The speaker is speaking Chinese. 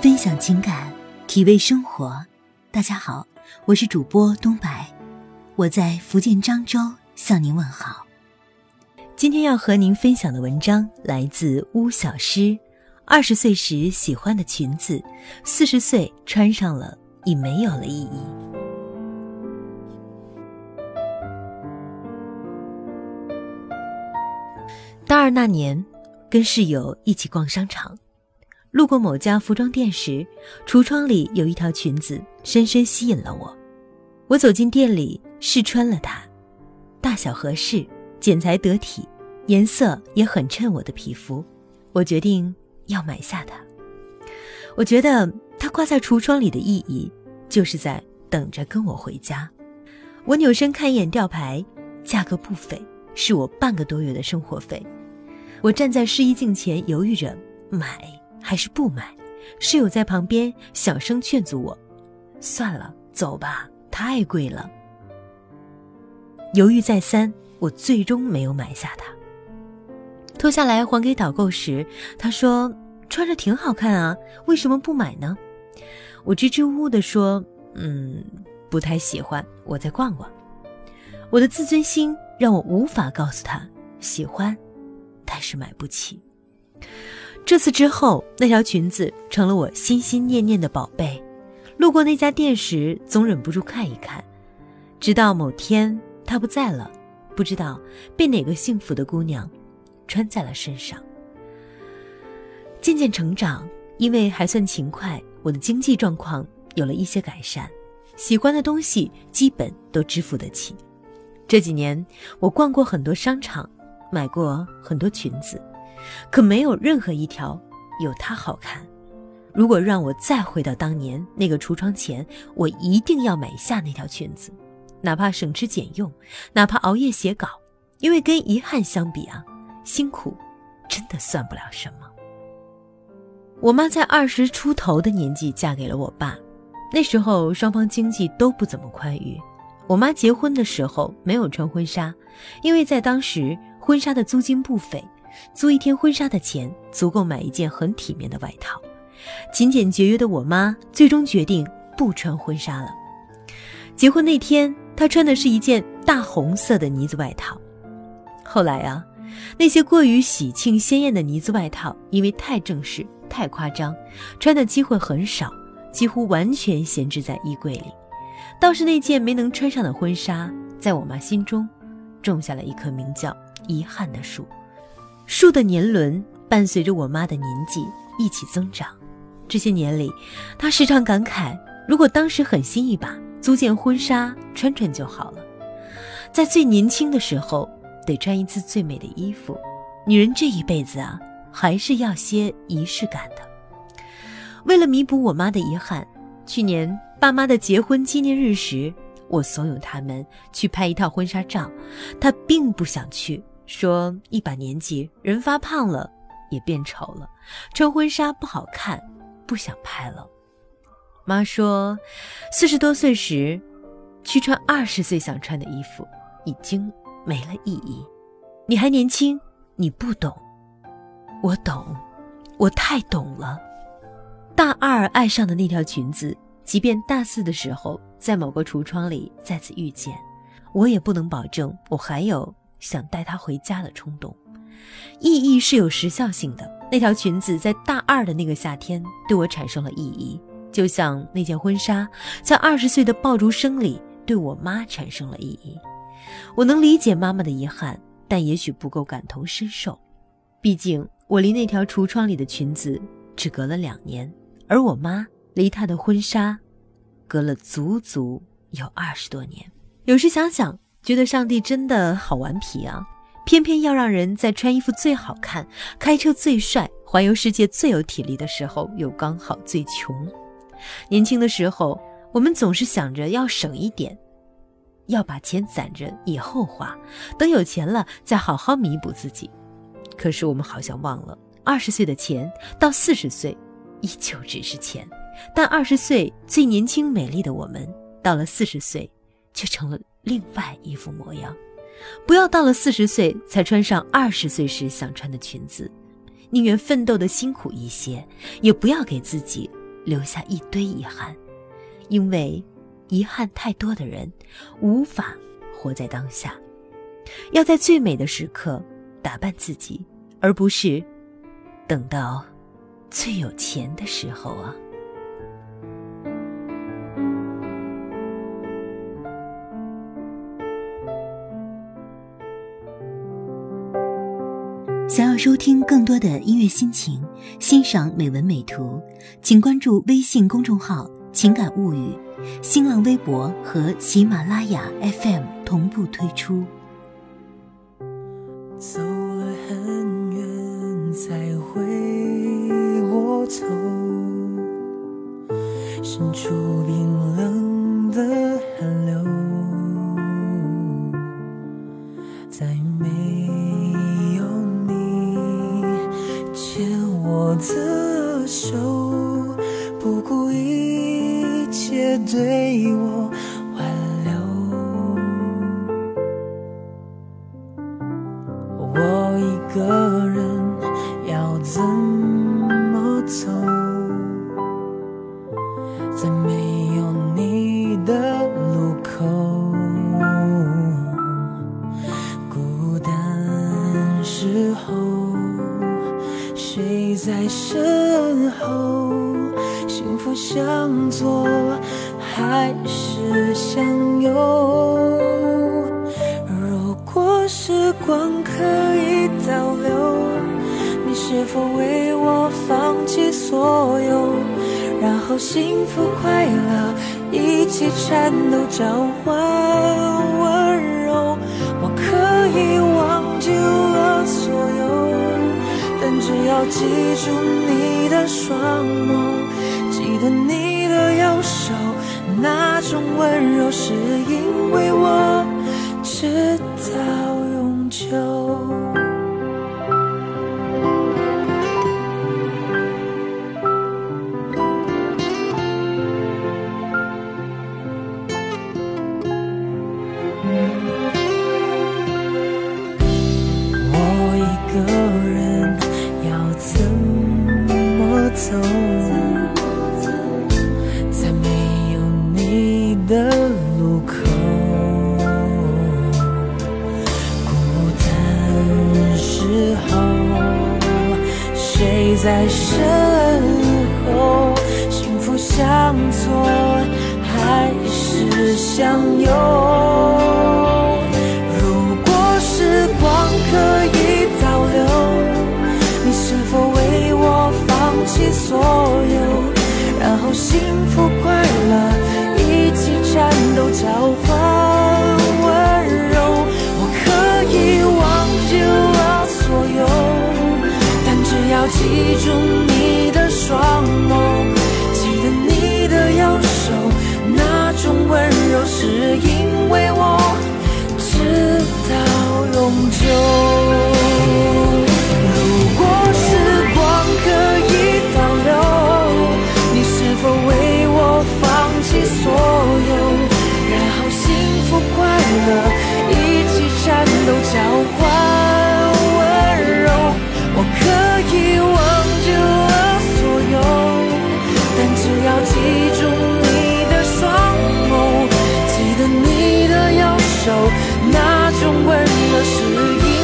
分享情感，体味生活。大家好，我是主播东白，我在福建漳州向您问好。今天要和您分享的文章来自巫小诗。二十岁时喜欢的裙子，四十岁穿上了已没有了意义。大二那年，跟室友一起逛商场。路过某家服装店时，橱窗里有一条裙子深深吸引了我。我走进店里试穿了它，大小合适，剪裁得体，颜色也很衬我的皮肤。我决定要买下它。我觉得它挂在橱窗里的意义，就是在等着跟我回家。我扭身看一眼吊牌，价格不菲，是我半个多月的生活费。我站在试衣镜前犹豫着买。还是不买，室友在旁边小声劝阻我：“算了，走吧，太贵了。”犹豫再三，我最终没有买下它。脱下来还给导购时，他说：“穿着挺好看啊，为什么不买呢？”我支支吾吾地说：“嗯，不太喜欢，我再逛逛。”我的自尊心让我无法告诉他喜欢，但是买不起。这次之后，那条裙子成了我心心念念的宝贝。路过那家店时，总忍不住看一看。直到某天它不在了，不知道被哪个幸福的姑娘穿在了身上。渐渐成长，因为还算勤快，我的经济状况有了一些改善，喜欢的东西基本都支付得起。这几年，我逛过很多商场，买过很多裙子。可没有任何一条有它好看。如果让我再回到当年那个橱窗前，我一定要买下那条裙子，哪怕省吃俭用，哪怕熬夜写稿，因为跟遗憾相比啊，辛苦真的算不了什么。我妈在二十出头的年纪嫁给了我爸，那时候双方经济都不怎么宽裕。我妈结婚的时候没有穿婚纱，因为在当时婚纱的租金不菲。租一天婚纱的钱足够买一件很体面的外套。勤俭节约的我妈最终决定不穿婚纱了。结婚那天，她穿的是一件大红色的呢子外套。后来啊，那些过于喜庆鲜艳的呢子外套，因为太正式、太夸张，穿的机会很少，几乎完全闲置在衣柜里。倒是那件没能穿上的婚纱，在我妈心中，种下了一棵名叫遗憾的树。树的年轮伴随着我妈的年纪一起增长，这些年里，她时常感慨：如果当时狠心一把，租件婚纱穿穿就好了。在最年轻的时候，得穿一次最美的衣服。女人这一辈子啊，还是要些仪式感的。为了弥补我妈的遗憾，去年爸妈的结婚纪念日时，我怂恿他们去拍一套婚纱照，她并不想去。说一把年纪，人发胖了，也变丑了，穿婚纱不好看，不想拍了。妈说，四十多岁时，去穿二十岁想穿的衣服，已经没了意义。你还年轻，你不懂，我懂，我太懂了。大二爱上的那条裙子，即便大四的时候在某个橱窗里再次遇见，我也不能保证我还有。想带她回家的冲动，意义是有时效性的。那条裙子在大二的那个夏天对我产生了意义，就像那件婚纱在二十岁的爆竹声里对我妈产生了意义。我能理解妈妈的遗憾，但也许不够感同身受。毕竟我离那条橱窗里的裙子只隔了两年，而我妈离她的婚纱隔了足足有二十多年。有时想想。觉得上帝真的好顽皮啊！偏偏要让人在穿衣服最好看、开车最帅、环游世界最有体力的时候，又刚好最穷。年轻的时候，我们总是想着要省一点，要把钱攒着以后花，等有钱了再好好弥补自己。可是我们好像忘了，二十岁的钱到四十岁依旧只是钱，但二十岁最年轻美丽的我们，到了四十岁却成了。另外一副模样，不要到了四十岁才穿上二十岁时想穿的裙子，宁愿奋斗的辛苦一些，也不要给自己留下一堆遗憾，因为遗憾太多的人无法活在当下。要在最美的时刻打扮自己，而不是等到最有钱的时候啊！想要收听更多的音乐心情，欣赏美文美图，请关注微信公众号“情感物语”，新浪微博和喜马拉雅 FM 同步推出。走了很远才回过头，伸出冰冷的寒流，再没的手，向左还是向右？如果时光可以倒流，你是否为我放弃所有，然后幸福快乐一起颤抖，交换温柔？我可以忘记了所有，但只要记住你的双眸，你的右手，那种温柔是一在身后，幸福向左还是向右？如果时光可以倒流，你是否为我放弃所有，然后幸福那种温暖是